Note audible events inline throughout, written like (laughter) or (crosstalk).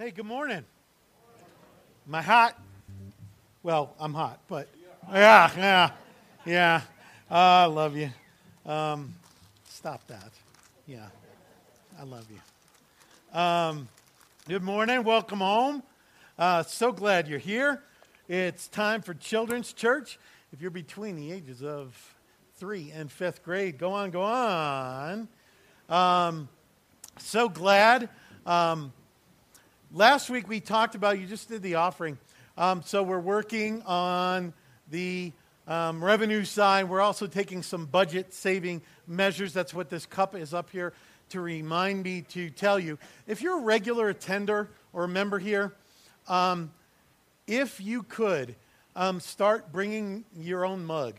Hey, good morning. Am I hot? Well, I'm hot, but yeah, yeah, yeah. Uh, I love you. Um, stop that. Yeah, I love you. Um, good morning. Welcome home. Uh, so glad you're here. It's time for Children's Church. If you're between the ages of three and fifth grade, go on, go on. Um, so glad. Um, last week we talked about, you just did the offering. Um, so we're working on the um, revenue side. We're also taking some budget saving measures. That's what this cup is up here to remind me to tell you. If you're a regular attender or a member here, um, if you could um, start bringing your own mug,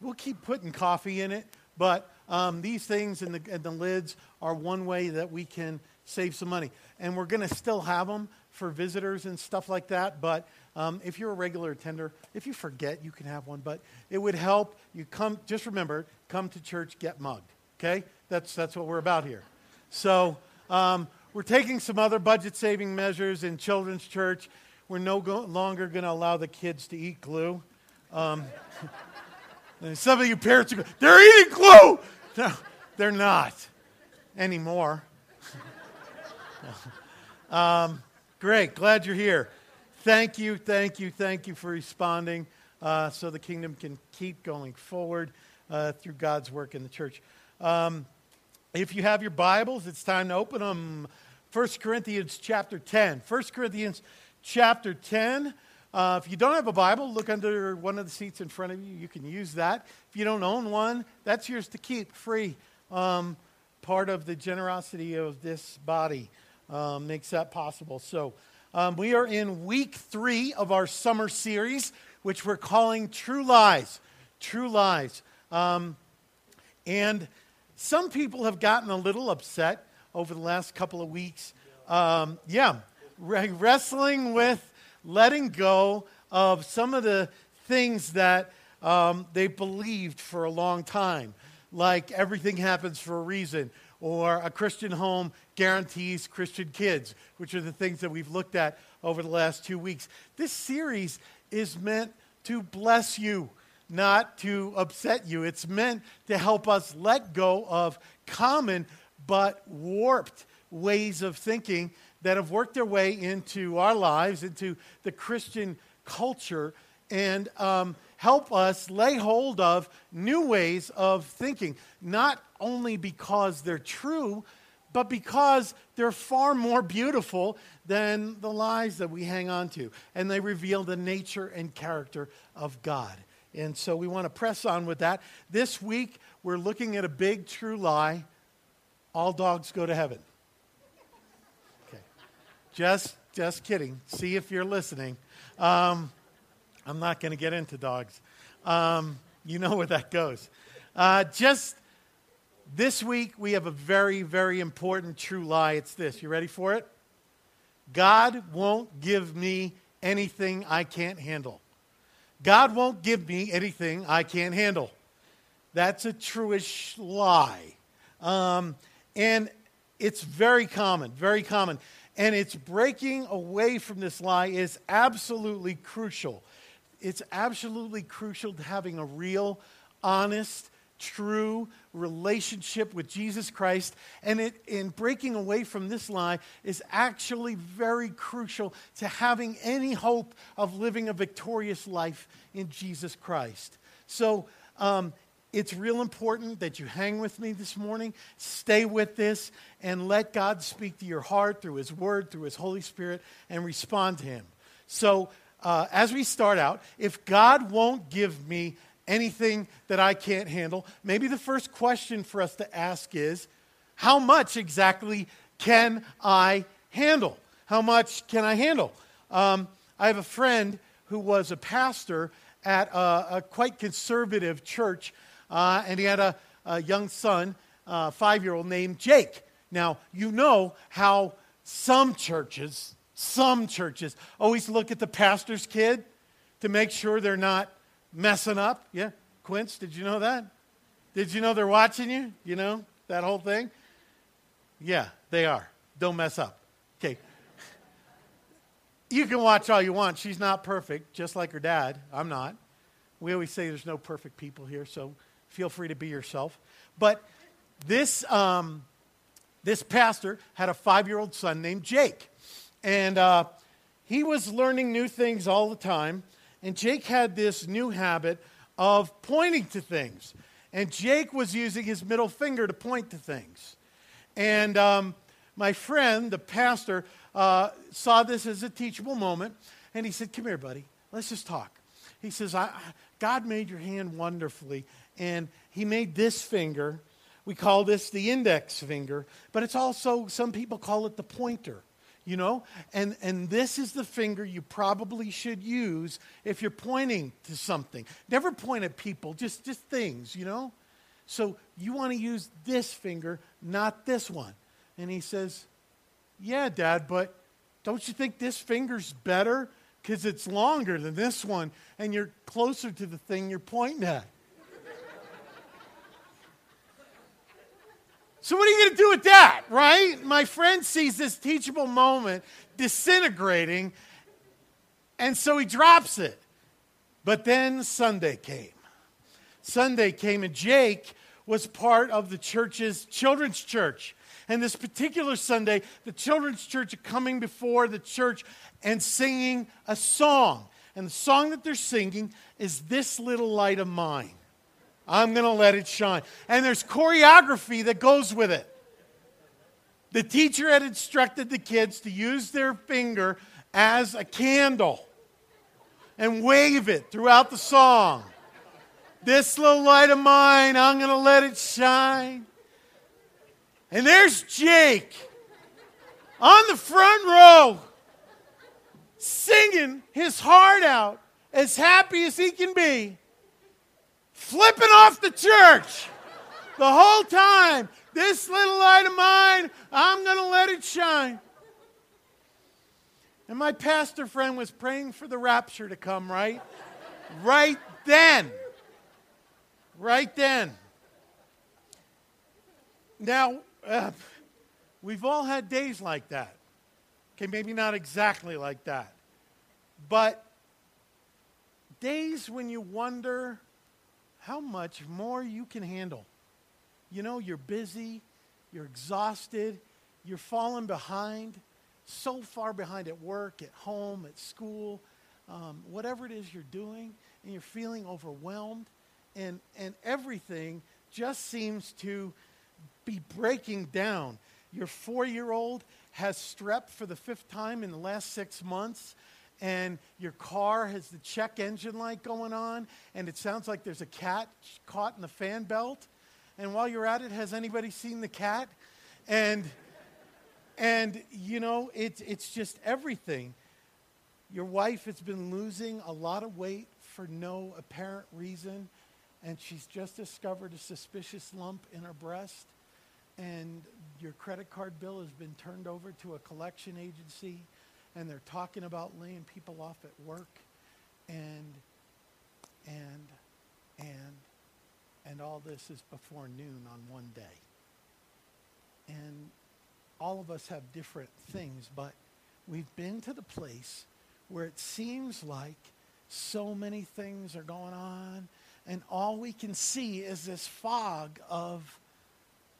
we'll keep putting coffee in it, but um, these things and the, and the lids are one way that we can save some money. And we're going to still have them for visitors and stuff like that. But um, if you're a regular attender, if you forget, you can have one. But it would help. You come, just remember, come to church, get mugged. Okay? That's, that's what we're about here. So um, we're taking some other budget saving measures in children's church. We're no go- longer going to allow the kids to eat glue. Um, (laughs) some of you parents are going, they're eating glue. (laughs) No, they're not anymore. (laughs) um, great. Glad you're here. Thank you, thank you, thank you for responding uh, so the kingdom can keep going forward uh, through God's work in the church. Um, if you have your Bibles, it's time to open them. 1 Corinthians chapter 10. 1 Corinthians chapter 10. Uh, if you don't have a Bible, look under one of the seats in front of you. You can use that. If you don't own one, that's yours to keep free. Um, part of the generosity of this body um, makes that possible. So, um, we are in week three of our summer series, which we're calling True Lies. True Lies. Um, and some people have gotten a little upset over the last couple of weeks. Um, yeah, wrestling with letting go of some of the things that um, they believed for a long time, like everything happens for a reason, or a Christian home guarantees Christian kids, which are the things that we've looked at over the last two weeks. This series is meant to bless you, not to upset you. It's meant to help us let go of common but warped ways of thinking that have worked their way into our lives, into the Christian culture, and um, help us lay hold of new ways of thinking, not only because they're true, but because they're far more beautiful than the lies that we hang on to. And they reveal the nature and character of God. And so we want to press on with that. This week, we're looking at a big true lie all dogs go to heaven. Okay. Just, just kidding. See if you're listening. Um, I'm not going to get into dogs. Um, you know where that goes. Uh, just this week, we have a very, very important true lie. It's this. You ready for it? God won't give me anything I can't handle. God won't give me anything I can't handle. That's a truish lie. Um, and it's very common, very common. And it's breaking away from this lie is absolutely crucial. It's absolutely crucial to having a real, honest, true relationship with Jesus Christ. And it, in breaking away from this lie is actually very crucial to having any hope of living a victorious life in Jesus Christ. So um, it's real important that you hang with me this morning, stay with this, and let God speak to your heart through His Word, through His Holy Spirit, and respond to Him. So, uh, as we start out, if God won't give me anything that I can't handle, maybe the first question for us to ask is how much exactly can I handle? How much can I handle? Um, I have a friend who was a pastor at a, a quite conservative church, uh, and he had a, a young son, a uh, five year old, named Jake. Now, you know how some churches, some churches always look at the pastor's kid to make sure they're not messing up. Yeah, Quince, did you know that? Did you know they're watching you? You know, that whole thing? Yeah, they are. Don't mess up. Okay. you can watch all you want. She's not perfect, just like her dad. I'm not. We always say there's no perfect people here, so feel free to be yourself. But this, um, this pastor had a five year old son named Jake. And uh, he was learning new things all the time. And Jake had this new habit of pointing to things. And Jake was using his middle finger to point to things. And um, my friend, the pastor, uh, saw this as a teachable moment. And he said, Come here, buddy. Let's just talk. He says, God made your hand wonderfully. And he made this finger. We call this the index finger. But it's also, some people call it the pointer you know? And and this is the finger you probably should use if you're pointing to something. Never point at people just just things you know? So you want to use this finger not this one. And he says yeah dad but don't you think this finger's better? Because it's longer than this one and you're closer to the thing you're pointing at So, what are you going to do with that, right? My friend sees this teachable moment disintegrating, and so he drops it. But then Sunday came. Sunday came, and Jake was part of the church's children's church. And this particular Sunday, the children's church are coming before the church and singing a song. And the song that they're singing is This Little Light of Mine. I'm going to let it shine. And there's choreography that goes with it. The teacher had instructed the kids to use their finger as a candle and wave it throughout the song. This little light of mine, I'm going to let it shine. And there's Jake on the front row singing his heart out, as happy as he can be flipping off the church the whole time. This little light of mine, I'm going to let it shine. And my pastor friend was praying for the rapture to come, right? right then. Right then. Now, uh, we've all had days like that. Okay, maybe not exactly like that. But days when you wonder how much more you can handle. You know, you're busy, you're exhausted, you're falling behind, so far behind at work, at home, at school, um, whatever it is you're doing, and you're feeling overwhelmed, and, and everything just seems to be breaking down. Your four year old has strep for the fifth time in the last six months and your car has the check engine light going on, and it sounds like there's a cat caught in the fan belt. And while you're at it, has anybody seen the cat? And and you know, it's it's just everything. Your wife has been losing a lot of weight for no apparent reason, and she's just discovered a suspicious lump in her breast. And your credit card bill has been turned over to a collection agency and they're talking about laying people off at work and and and and all this is before noon on one day. And all of us have different things but we've been to the place where it seems like so many things are going on and all we can see is this fog of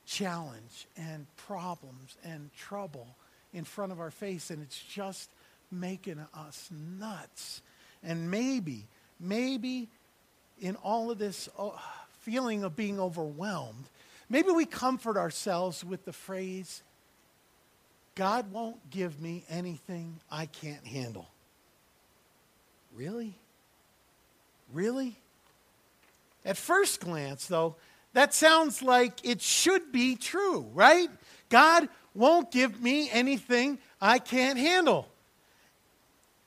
challenge and problems and trouble in front of our face, and it's just making us nuts. And maybe, maybe in all of this oh, feeling of being overwhelmed, maybe we comfort ourselves with the phrase, God won't give me anything I can't handle. Really? Really? At first glance, though, that sounds like it should be true, right? God won't give me anything I can't handle.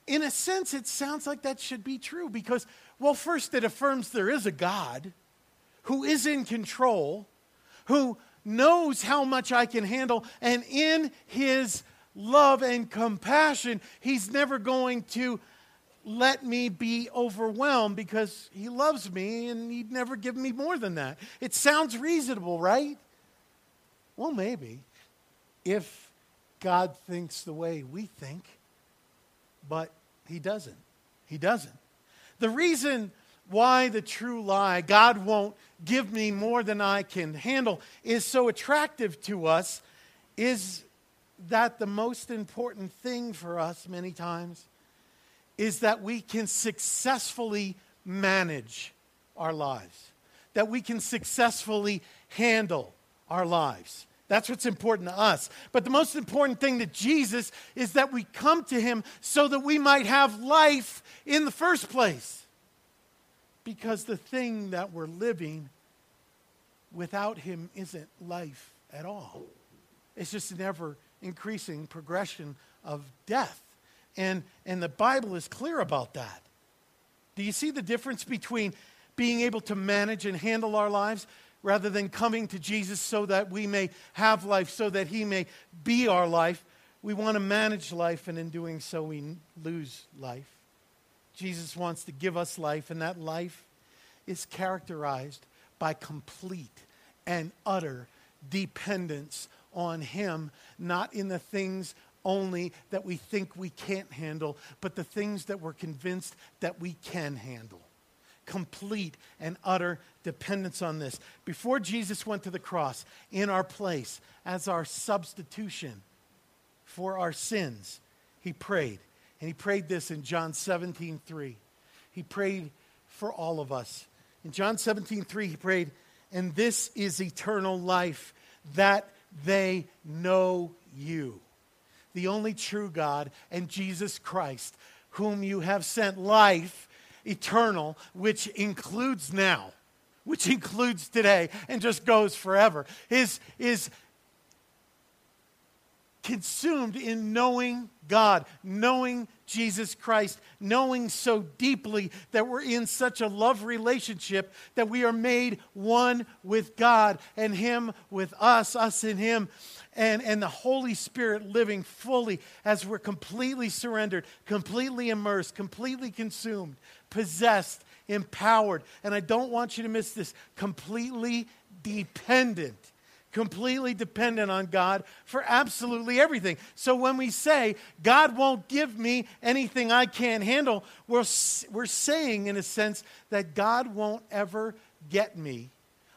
In a sense, it sounds like that should be true because, well, first, it affirms there is a God who is in control, who knows how much I can handle, and in his love and compassion, he's never going to let me be overwhelmed because he loves me and he'd never give me more than that. It sounds reasonable, right? Well, maybe if God thinks the way we think. But he doesn't. He doesn't. The reason why the true lie, God won't give me more than I can handle, is so attractive to us is that the most important thing for us many times is that we can successfully manage our lives, that we can successfully handle our lives. That's what's important to us. But the most important thing to Jesus is that we come to him so that we might have life in the first place. Because the thing that we're living without him isn't life at all. It's just an ever increasing progression of death. And, and the Bible is clear about that. Do you see the difference between being able to manage and handle our lives rather than coming to Jesus so that we may have life, so that He may be our life? We want to manage life, and in doing so, we lose life. Jesus wants to give us life, and that life is characterized by complete and utter dependence on Him, not in the things only that we think we can't handle, but the things that we're convinced that we can handle. Complete and utter dependence on this. Before Jesus went to the cross in our place as our substitution for our sins, he prayed. And he prayed this in John 17 3. He prayed for all of us. In John 17 3, he prayed, And this is eternal life, that they know you, the only true God, and Jesus Christ, whom you have sent life eternal, which includes now, which includes today, and just goes forever, is, is consumed in knowing God, knowing Jesus Christ, knowing so deeply that we're in such a love relationship that we are made one with God and Him with us, us in Him, and, and the Holy Spirit living fully as we're completely surrendered, completely immersed, completely consumed, possessed, empowered. And I don't want you to miss this completely dependent completely dependent on God for absolutely everything. So when we say, God won't give me anything I can't handle, we're, we're saying, in a sense, that God won't ever get me,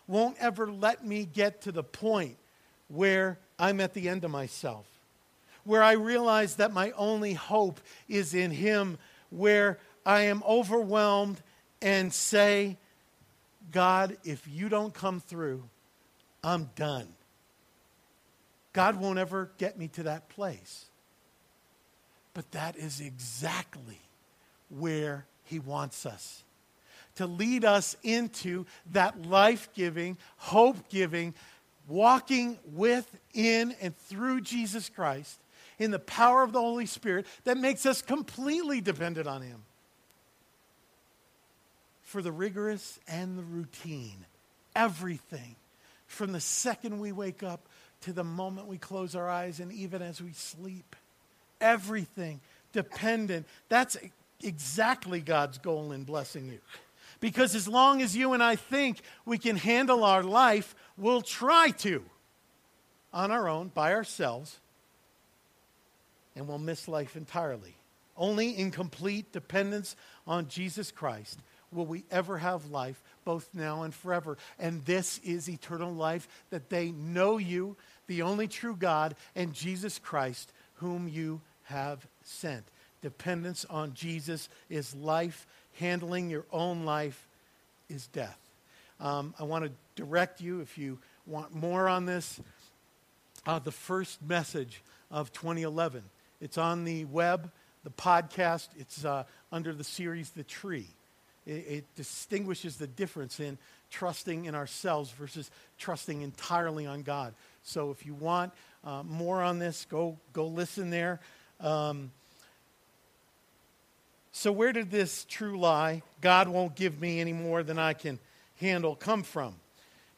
won't ever let me get to the point where I'm at the end of myself, where I realize that my only hope is in Him, where I am overwhelmed and say, God, if you don't come through, I'm done. God won't ever get me to that place. But that is exactly where He wants us to lead us into that life giving, hope giving, walking with, in, and through Jesus Christ in the power of the Holy Spirit that makes us completely dependent on Him for the rigorous and the routine. Everything from the second we wake up to the moment we close our eyes and even as we sleep. Everything dependent. That's exactly God's goal in blessing you. Because as long as you and I think we can handle our life, we'll try to on our own, by ourselves, and we'll miss life entirely. Only in complete dependence on Jesus Christ will we ever have life, both now and forever. And this is eternal life, that they know you, the only true God, and Jesus Christ, whom you have sent. Dependence on Jesus is life. Handling your own life is death. Um, I want to direct you, if you want more on this, uh, the first message of 2011. It's on the web, the podcast. It's uh, under the series The Tree. It, it distinguishes the difference in trusting in ourselves versus trusting entirely on God. So if you want uh, more on this, go, go listen there. Um, so, where did this true lie, God won't give me any more than I can handle, come from?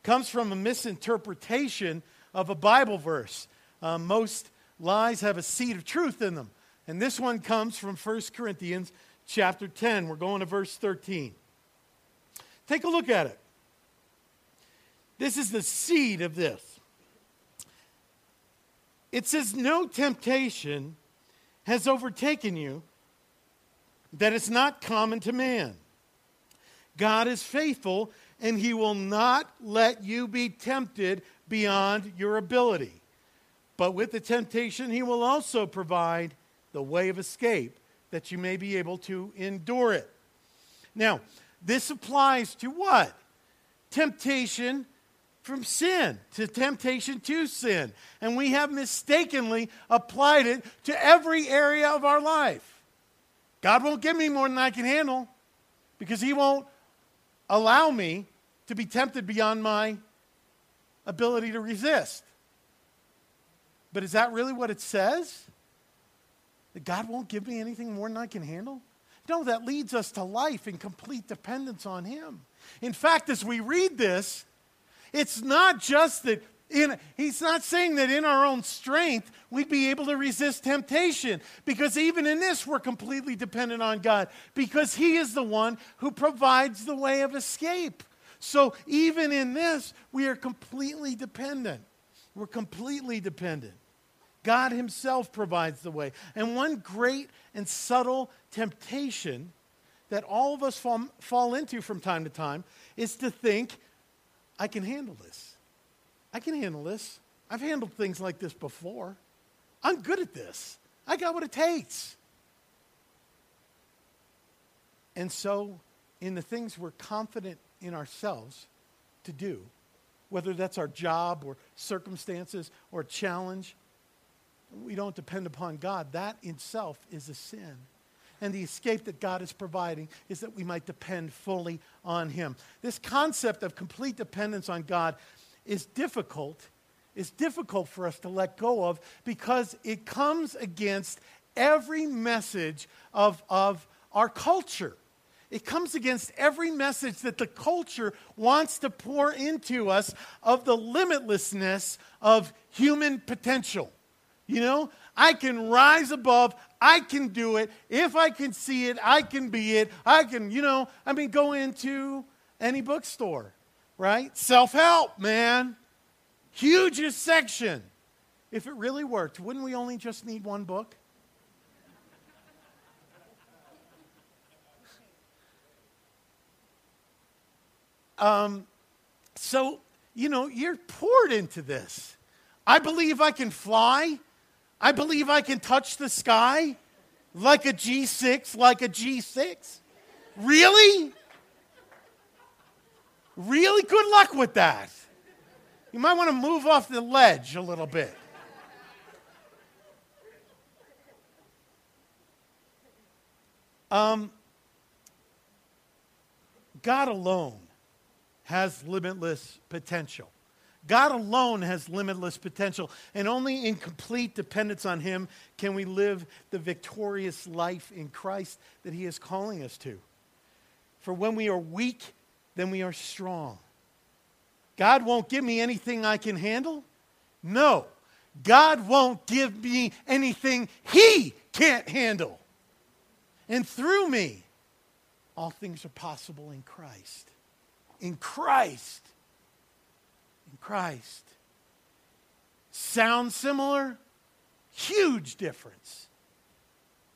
Comes from a misinterpretation of a Bible verse. Uh, most lies have a seed of truth in them. And this one comes from 1 Corinthians chapter 10. We're going to verse 13. Take a look at it. This is the seed of this. It says, No temptation has overtaken you that is not common to man. God is faithful, and he will not let you be tempted beyond your ability. But with the temptation, he will also provide the way of escape that you may be able to endure it. Now, this applies to what? Temptation from sin to temptation to sin. And we have mistakenly applied it to every area of our life. God won't give me more than I can handle because He won't allow me to be tempted beyond my ability to resist. But is that really what it says? That God won't give me anything more than I can handle? No, that leads us to life in complete dependence on Him. In fact, as we read this, it's not just that in, he's not saying that in our own strength we'd be able to resist temptation because even in this we're completely dependent on God because he is the one who provides the way of escape. So even in this we are completely dependent. We're completely dependent. God himself provides the way. And one great and subtle temptation that all of us fall, fall into from time to time is to think, I can handle this. I can handle this. I've handled things like this before. I'm good at this. I got what it takes. And so, in the things we're confident in ourselves to do, whether that's our job or circumstances or challenge, we don't depend upon God. That in itself is a sin. And the escape that God is providing is that we might depend fully on Him. This concept of complete dependence on God is difficult. Is difficult for us to let go of because it comes against every message of, of our culture. It comes against every message that the culture wants to pour into us of the limitlessness of human potential. You know, I can rise above. I can do it. If I can see it, I can be it. I can, you know, I mean, go into any bookstore, right? Self help, man. Hugest section. If it really worked, wouldn't we only just need one book? Um, so, you know, you're poured into this. I believe I can fly. I believe I can touch the sky like a G6, like a G6. Really? Really? Good luck with that. You might want to move off the ledge a little bit. Um, God alone has limitless potential. God alone has limitless potential, and only in complete dependence on Him can we live the victorious life in Christ that He is calling us to. For when we are weak, then we are strong. God won't give me anything I can handle? No. God won't give me anything He can't handle. And through me, all things are possible in Christ. In Christ. In Christ. Sound similar? Huge difference.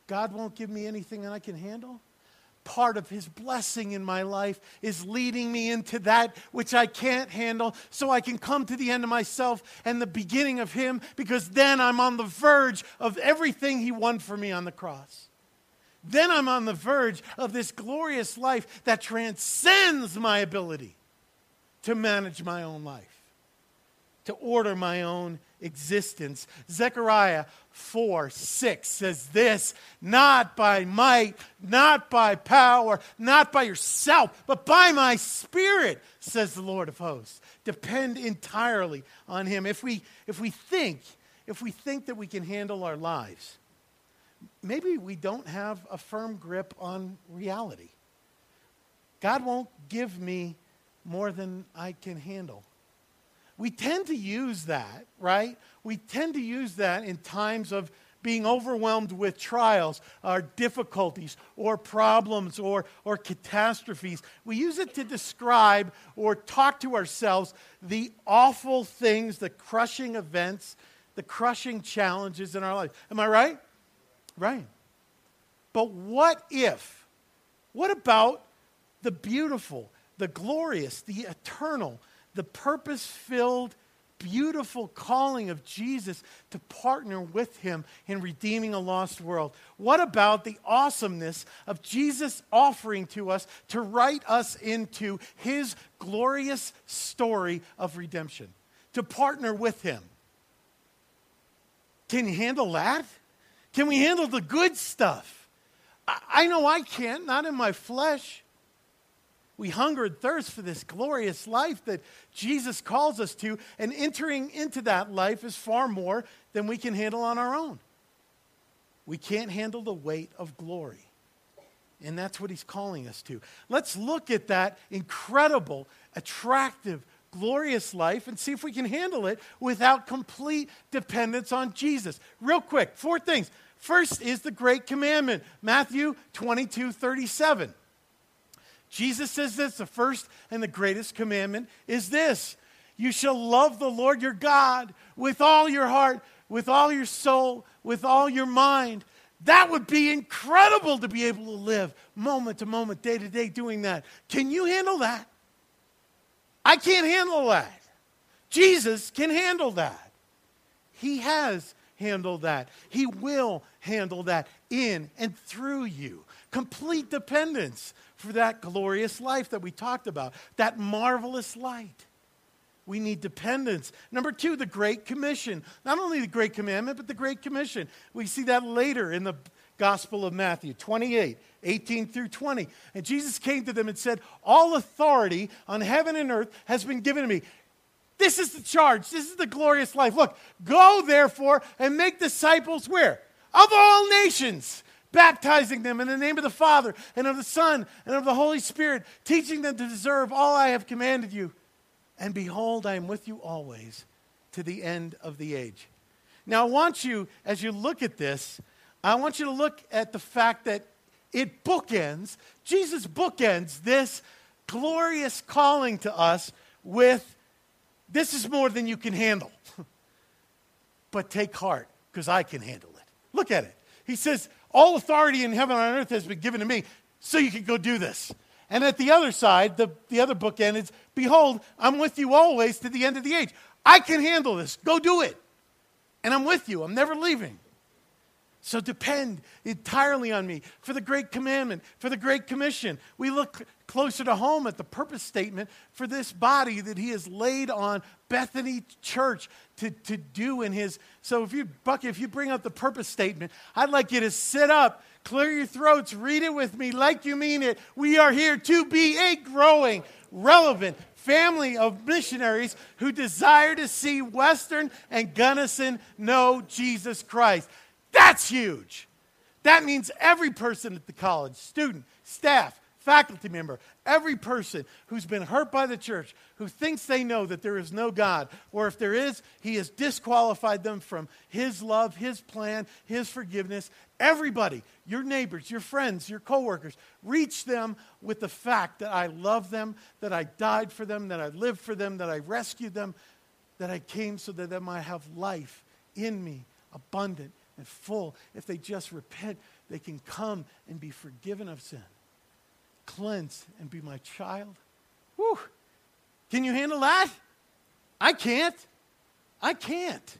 God won't give me anything that I can handle. Part of his blessing in my life is leading me into that which I can't handle so I can come to the end of myself and the beginning of him because then I'm on the verge of everything he won for me on the cross. Then I'm on the verge of this glorious life that transcends my ability to manage my own life to order my own existence. Zechariah 4 6 says this not by might, not by power, not by yourself, but by my spirit, says the Lord of hosts. Depend entirely on him. If we, if we think, if we think that we can handle our lives, maybe we don't have a firm grip on reality. God won't give me more than I can handle we tend to use that, right? We tend to use that in times of being overwhelmed with trials or difficulties or problems or, or catastrophes. We use it to describe or talk to ourselves the awful things, the crushing events, the crushing challenges in our life. Am I right? Right. But what if? What about the beautiful, the glorious, the eternal, the purpose filled, beautiful calling of Jesus to partner with him in redeeming a lost world? What about the awesomeness of Jesus offering to us to write us into his glorious story of redemption, to partner with him? Can you handle that? Can we handle the good stuff? I, I know I can't, not in my flesh. We hunger and thirst for this glorious life that Jesus calls us to, and entering into that life is far more than we can handle on our own. We can't handle the weight of glory. And that's what he's calling us to. Let's look at that incredible, attractive, glorious life and see if we can handle it without complete dependence on Jesus. Real quick, four things. First is the great commandment, Matthew 22 37. Jesus says this the first and the greatest commandment is this You shall love the Lord your God with all your heart, with all your soul, with all your mind. That would be incredible to be able to live moment to moment, day to day, doing that. Can you handle that? I can't handle that. Jesus can handle that. He has handled that. He will handle that in and through you. Complete dependence for that glorious life that we talked about, that marvelous light. We need dependence. Number two, the Great Commission. Not only the Great Commandment, but the Great Commission. We see that later in the Gospel of Matthew 28, 18 through 20. And Jesus came to them and said, All authority on heaven and earth has been given to me. This is the charge. This is the glorious life. Look, go therefore and make disciples where? Of all nations baptizing them in the name of the Father and of the Son and of the Holy Spirit, teaching them to deserve all I have commanded you. And behold, I am with you always to the end of the age. Now, I want you, as you look at this, I want you to look at the fact that it bookends, Jesus bookends this glorious calling to us with this is more than you can handle. (laughs) but take heart, because I can handle it. Look at it. He says, all authority in heaven and on earth has been given to me, so you can go do this. And at the other side, the, the other book ends, Behold, I'm with you always to the end of the age. I can handle this. Go do it. And I'm with you. I'm never leaving. So depend entirely on me for the Great Commandment, for the Great Commission. We look closer to home at the purpose statement for this body that He has laid on Bethany Church to, to do in His. So if you, Bucky, if you bring up the purpose statement, I'd like you to sit up, clear your throats, read it with me like you mean it. We are here to be a growing, relevant, family of missionaries who desire to see Western and Gunnison know Jesus Christ. That's huge. That means every person at the college, student, staff, faculty member, every person who's been hurt by the church, who thinks they know that there is no God, or if there is, he has disqualified them from his love, his plan, his forgiveness. Everybody, your neighbors, your friends, your coworkers, reach them with the fact that I love them, that I died for them, that I lived for them, that I rescued them, that I came so that they might have life in me, abundant and full. If they just repent, they can come and be forgiven of sin, cleanse and be my child. Whew. Can you handle that? I can't. I can't.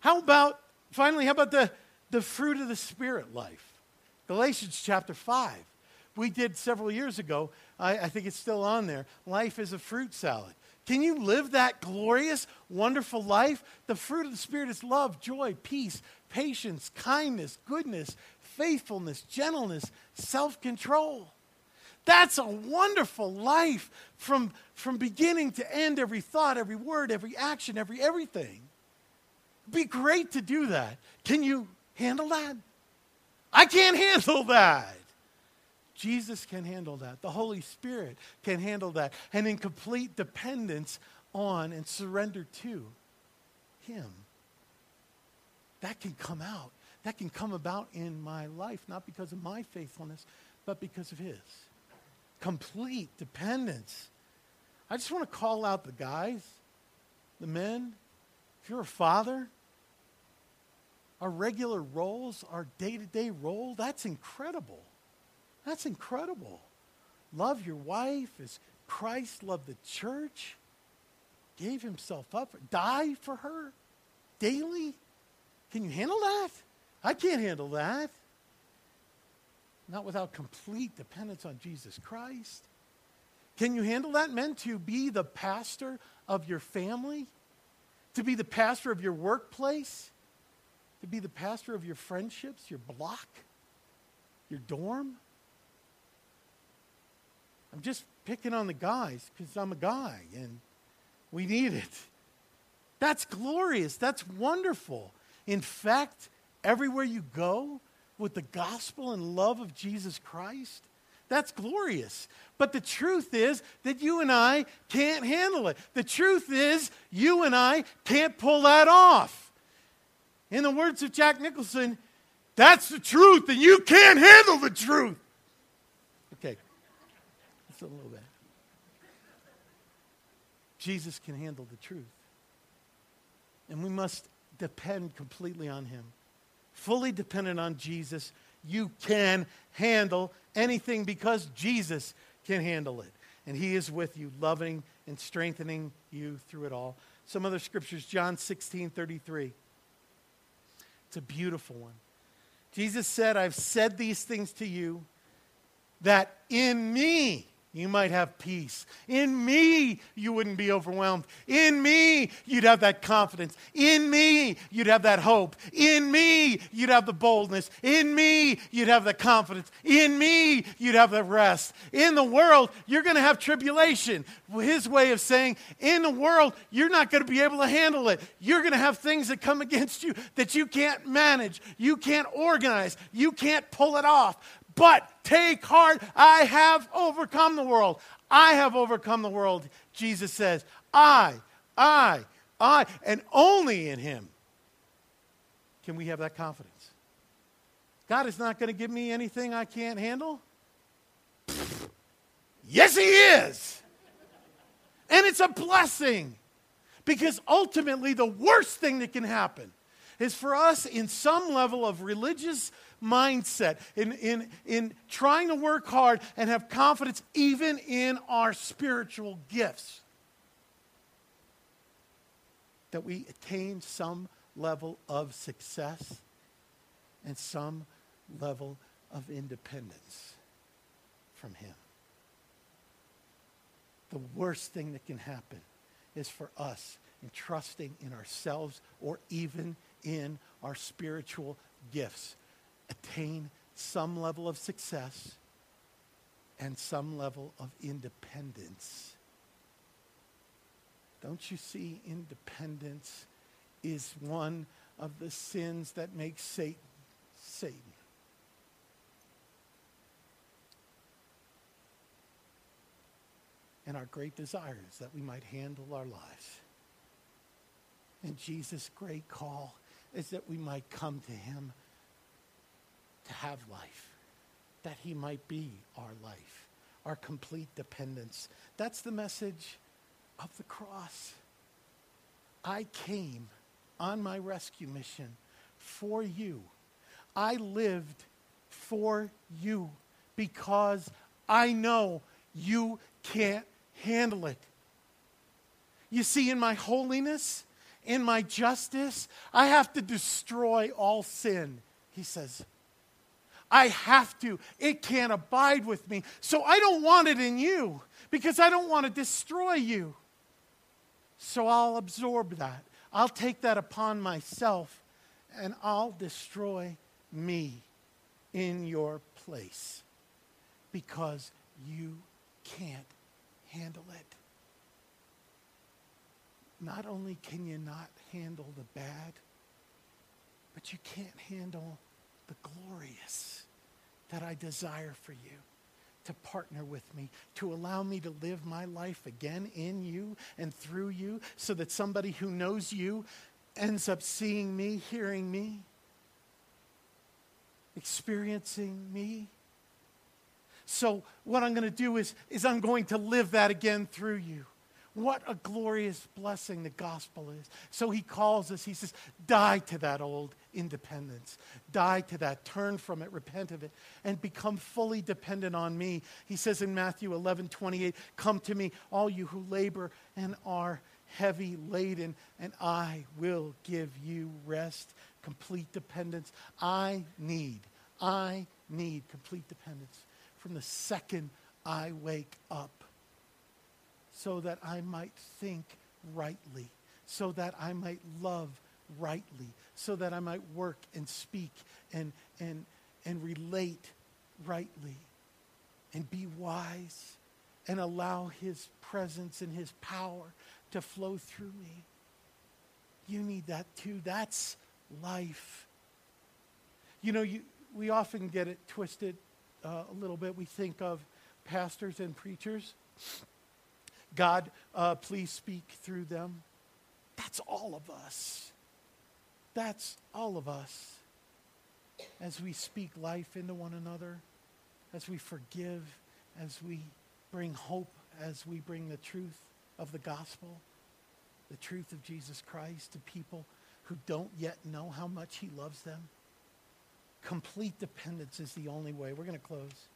How about, finally, how about the, the fruit of the Spirit life? Galatians chapter 5. We did several years ago. I, I think it's still on there. Life is a fruit salad. Can you live that glorious, wonderful life? The fruit of the Spirit is love, joy, peace, patience, kindness, goodness, faithfulness, gentleness, self control. That's a wonderful life from, from beginning to end, every thought, every word, every action, every everything. It'd be great to do that. Can you handle that? I can't (laughs) handle that. Jesus can handle that. The Holy Spirit can handle that. And in complete dependence on and surrender to Him. That can come out. That can come about in my life, not because of my faithfulness, but because of His. Complete dependence. I just want to call out the guys, the men. If you're a father, our regular roles, our day to day role, that's incredible. That's incredible. Love your wife as Christ loved the church, gave himself up, die for her daily. Can you handle that? I can't handle that. Not without complete dependence on Jesus Christ. Can you handle that, men, to be the pastor of your family? To be the pastor of your workplace? To be the pastor of your friendships, your block, your dorm? I'm just picking on the guys because I'm a guy and we need it. That's glorious. That's wonderful. In fact, everywhere you go with the gospel and love of Jesus Christ, that's glorious. But the truth is that you and I can't handle it. The truth is you and I can't pull that off. In the words of Jack Nicholson, that's the truth, and you can't handle the truth. Okay, a little bit. Jesus can handle the truth. And we must depend completely on him. Fully dependent on Jesus, you can handle anything because Jesus can handle it. And he is with you, loving and strengthening you through it all. Some other scriptures, John 16 33. It's a beautiful one. Jesus said, I've said these things to you that in me you might have peace. In me, you wouldn't be overwhelmed. In me, you'd have that confidence. In me, you'd have that hope. In me, you'd have the boldness. In me, you'd have the confidence. In me, you'd have the rest. In the world, you're going to have tribulation. His way of saying, in the world, you're not going to be able to handle it. You're going to have things that come against you that you can't manage, you can't organize, you can't pull it off. But take heart, I have overcome the world. I have overcome the world, Jesus says. I, I, I, and only in Him can we have that confidence. God is not going to give me anything I can't handle. Yes, He is. And it's a blessing because ultimately the worst thing that can happen is for us in some level of religious mindset, in, in, in trying to work hard and have confidence even in our spiritual gifts. That we attain some level of success and some level of independence from Him. The worst thing that can happen is for us in trusting in ourselves or even in our spiritual gifts attain some level of success and some level of independence. Don't you see, independence is one of the sins that makes Satan Satan. And our great desire is that we might handle our lives. And Jesus' great call is that we might come to him to have life, that he might be our life, our complete dependence. That's the message of the cross. I came on my rescue mission for you. I lived for you because I know you can't handle it. You see, in my holiness, in my justice, I have to destroy all sin, he says. I have to. It can't abide with me. So I don't want it in you because I don't want to destroy you. So I'll absorb that. I'll take that upon myself and I'll destroy me in your place because you can't handle it. Not only can you not handle the bad, but you can't handle the glorious that I desire for you to partner with me, to allow me to live my life again in you and through you, so that somebody who knows you ends up seeing me, hearing me, experiencing me. So, what I'm going to do is, is I'm going to live that again through you. What a glorious blessing the gospel is. So he calls us, he says, die to that old independence. Die to that, turn from it, repent of it, and become fully dependent on me. He says in Matthew 11 28, Come to me, all you who labor and are heavy laden, and I will give you rest, complete dependence. I need, I need complete dependence from the second I wake up so that I might think rightly, so that I might love rightly, so that I might work and speak and, and, and relate rightly and be wise and allow his presence and his power to flow through me. You need that too. That's life. You know, you, we often get it twisted uh, a little bit. We think of pastors and preachers. God, uh, please speak through them. That's all of us. That's all of us. As we speak life into one another, as we forgive, as we bring hope, as we bring the truth of the gospel, the truth of Jesus Christ to people who don't yet know how much he loves them. Complete dependence is the only way. We're going to close.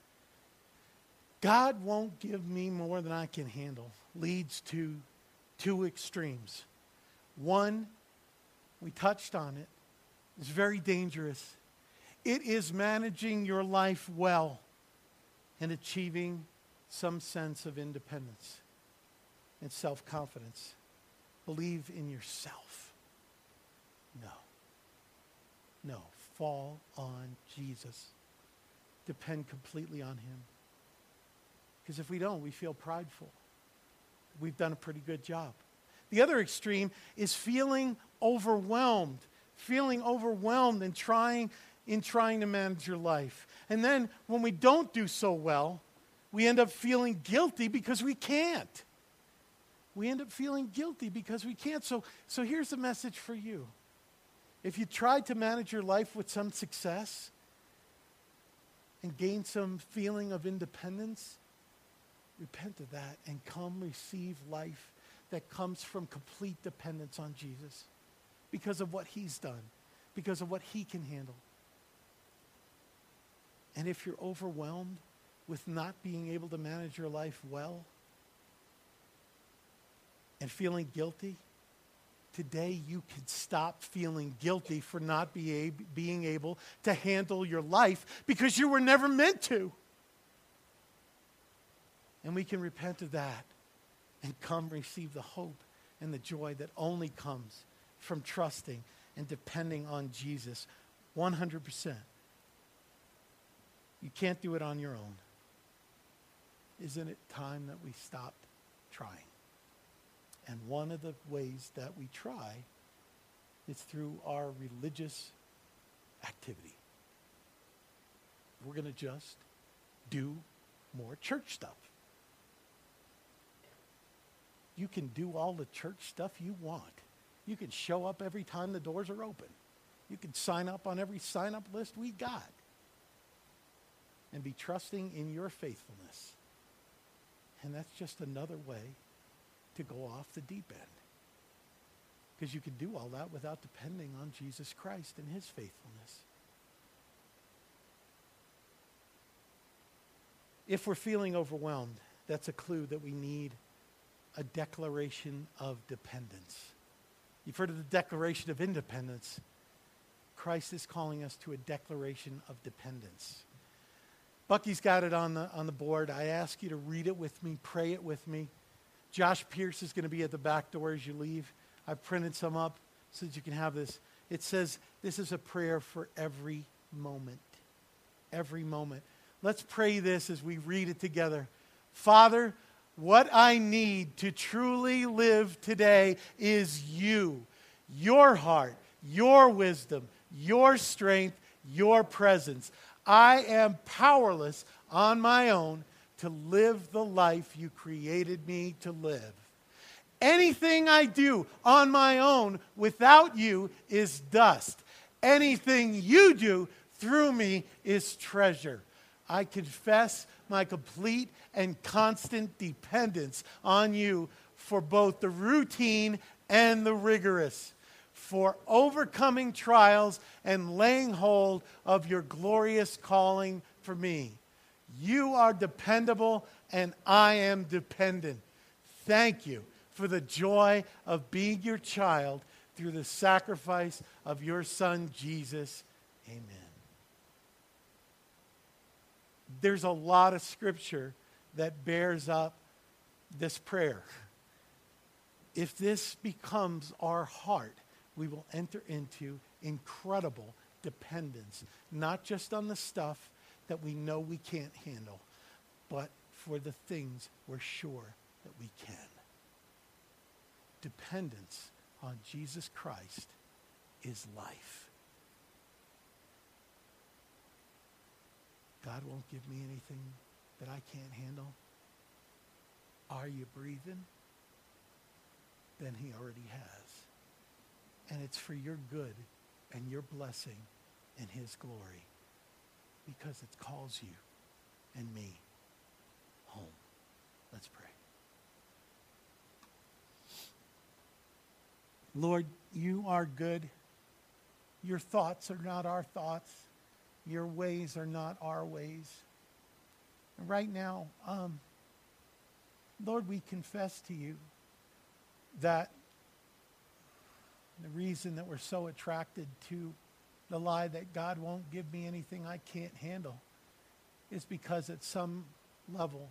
God won't give me more than I can handle leads to two extremes. One, we touched on it. it, is very dangerous. It is managing your life well and achieving some sense of independence and self confidence. Believe in yourself. No. No. Fall on Jesus. Depend completely on Him. Because if we don't, we feel prideful. We've done a pretty good job. The other extreme is feeling overwhelmed, feeling overwhelmed in trying, in trying to manage your life. And then when we don't do so well, we end up feeling guilty because we can't. We end up feeling guilty because we can't. So, so here's the message for you. If you tried to manage your life with some success and gain some feeling of independence, repent of that and come receive life that comes from complete dependence on Jesus because of what he's done, because of what he can handle. And if you're overwhelmed with not being able to manage your life well and feeling guilty, today you can stop feeling guilty for not be ab- being able to handle your life because you were never meant to. And we can repent of that and come receive the hope and the joy that only comes from trusting and depending on Jesus 100%. You can't do it on your own. Isn't it time that we stopped trying? And one of the ways that we try is through our religious activity. We're going to just do more church stuff. You can do all the church stuff you want. You can show up every time the doors are open. You can sign up on every sign up list we got and be trusting in your faithfulness. And that's just another way to go off the deep end. Because you can do all that without depending on Jesus Christ and his faithfulness. If we're feeling overwhelmed, that's a clue that we need a declaration of dependence. You've heard of the Declaration of Independence. Christ is calling us to a declaration of dependence. Bucky's got it on the, on the board. I ask you to read it with me, pray it with me. Josh Pierce is going to be at the back door as you leave. I've printed some up so that you can have this. It says, This is a prayer for every moment. Every moment. Let's pray this as we read it together. Father, what I need to truly live today is you, your heart, your wisdom, your strength, your presence. I am powerless on my own to live the life you created me to live. Anything I do on my own without you is dust. Anything you do through me is treasure. I confess my complete and constant dependence on you for both the routine and the rigorous. for overcoming trials and laying hold of your glorious calling for me. You are dependable, and I am dependent. Thank you for the joy of being your child through the sacrifice of your Son, Jesus. Amen. There's a lot of scripture that bears up this prayer. If this becomes our heart, we will enter into incredible dependence, not just on the stuff that we know we can't handle, but for the things we're sure that we can. Dependence on Jesus Christ is life. God won't give me anything that I can't handle. Are you breathing? Then he already has. And it's for your good and your blessing and his glory because it calls you and me home. Let's pray. Lord, you are good. Your thoughts are not our thoughts. Your ways are not our ways. And right now, um, Lord, we confess to you that the reason that we're so attracted to the lie that God won't give me anything I can't handle is because at some level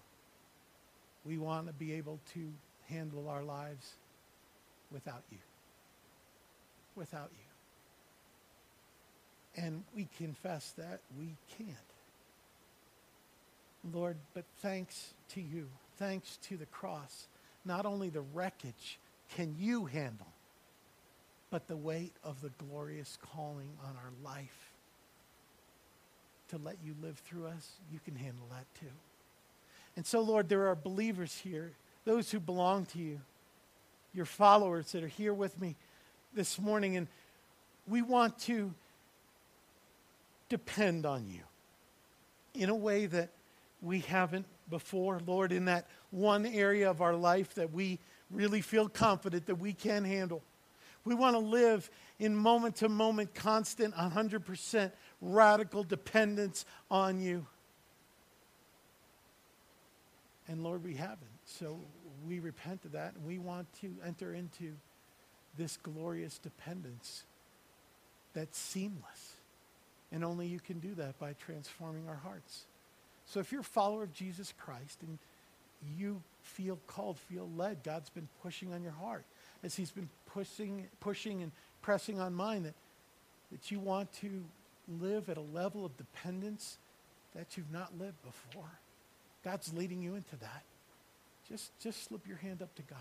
we want to be able to handle our lives without you. Without you. And we confess that we can't. Lord, but thanks to you, thanks to the cross, not only the wreckage can you handle, but the weight of the glorious calling on our life to let you live through us, you can handle that too. And so, Lord, there are believers here, those who belong to you, your followers that are here with me this morning, and we want to depend on you in a way that we haven't before, Lord, in that one area of our life that we really feel confident that we can handle. We want to live in moment to moment, constant, 100% radical dependence on you. And Lord, we haven't. So we repent of that and we want to enter into this glorious dependence that's seamless. And only you can do that by transforming our hearts. So if you're a follower of Jesus Christ and you feel called, feel led, God's been pushing on your heart as he's been pushing, pushing and pressing on mine that, that you want to live at a level of dependence that you've not lived before. God's leading you into that. Just, just slip your hand up to God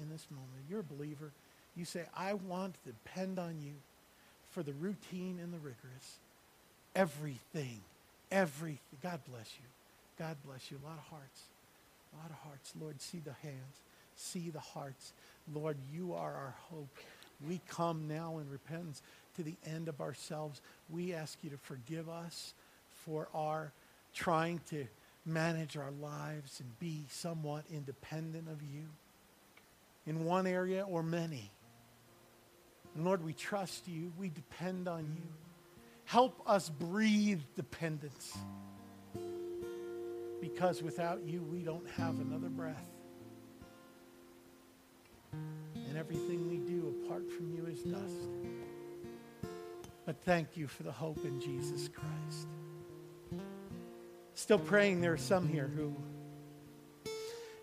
in this moment. You're a believer. You say, I want to depend on you for the routine and the rigorous. Everything, everything. God bless you. God bless you. A lot of hearts. A lot of hearts. Lord, see the hands. See the hearts. Lord, you are our hope. We come now in repentance to the end of ourselves. We ask you to forgive us for our trying to manage our lives and be somewhat independent of you in one area or many. And Lord, we trust you. We depend on you. Help us breathe dependence. Because without you, we don't have another breath. And everything we do apart from you is dust. But thank you for the hope in Jesus Christ. Still praying, there are some here who,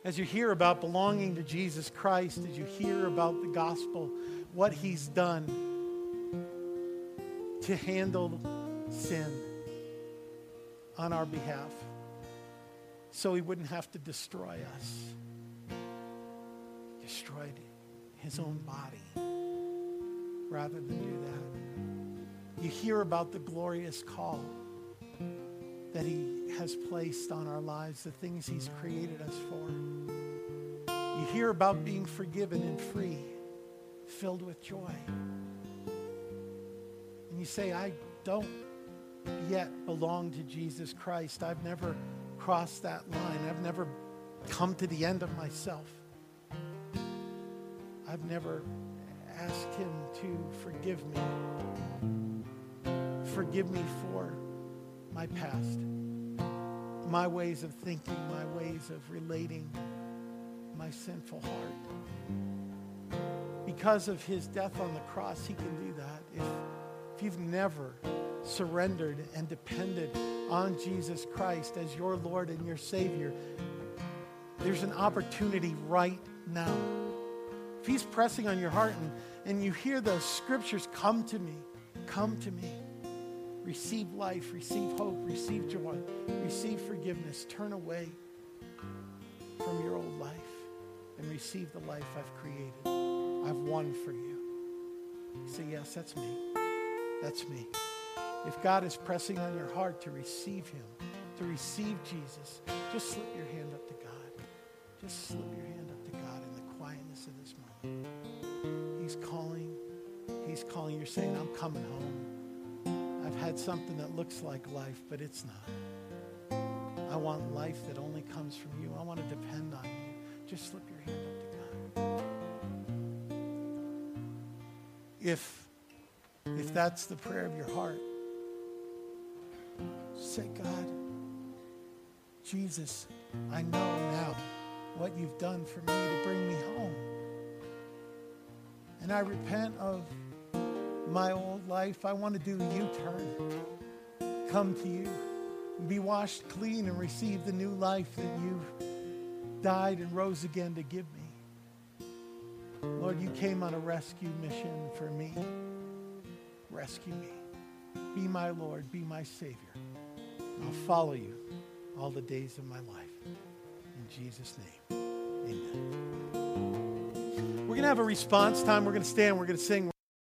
as you hear about belonging to Jesus Christ, as you hear about the gospel, what he's done to handle sin on our behalf so he wouldn't have to destroy us. Destroyed his own body rather than do that. You hear about the glorious call that he has placed on our lives, the things he's created us for. You hear about being forgiven and free, filled with joy. You say, I don't yet belong to Jesus Christ. I've never crossed that line. I've never come to the end of myself. I've never asked Him to forgive me. Forgive me for my past, my ways of thinking, my ways of relating, my sinful heart. Because of His death on the cross, He can do that. If, if you've never surrendered and depended on Jesus Christ as your Lord and your Savior, there's an opportunity right now. If He's pressing on your heart and, and you hear those scriptures, come to me, come to me. Receive life, receive hope, receive joy, receive forgiveness. Turn away from your old life and receive the life I've created. I've won for you. Say, yes, that's me. That's me. If God is pressing on your heart to receive Him, to receive Jesus, just slip your hand up to God. Just slip your hand up to God in the quietness of this moment. He's calling. He's calling. You're saying, I'm coming home. I've had something that looks like life, but it's not. I want life that only comes from you. I want to depend on you. Just slip your hand up to God. If, that's the prayer of your heart, say, God, Jesus, I know now what you've done for me to bring me home. And I repent of my old life. I want to do a U turn. Come to you, be washed clean, and receive the new life that you died and rose again to give me. Lord, you came on a rescue mission for me. Rescue me. Be my Lord, be my Savior. I'll follow you all the days of my life. In Jesus' name, amen. We're going to have a response time. We're going to stand. We're going to sing.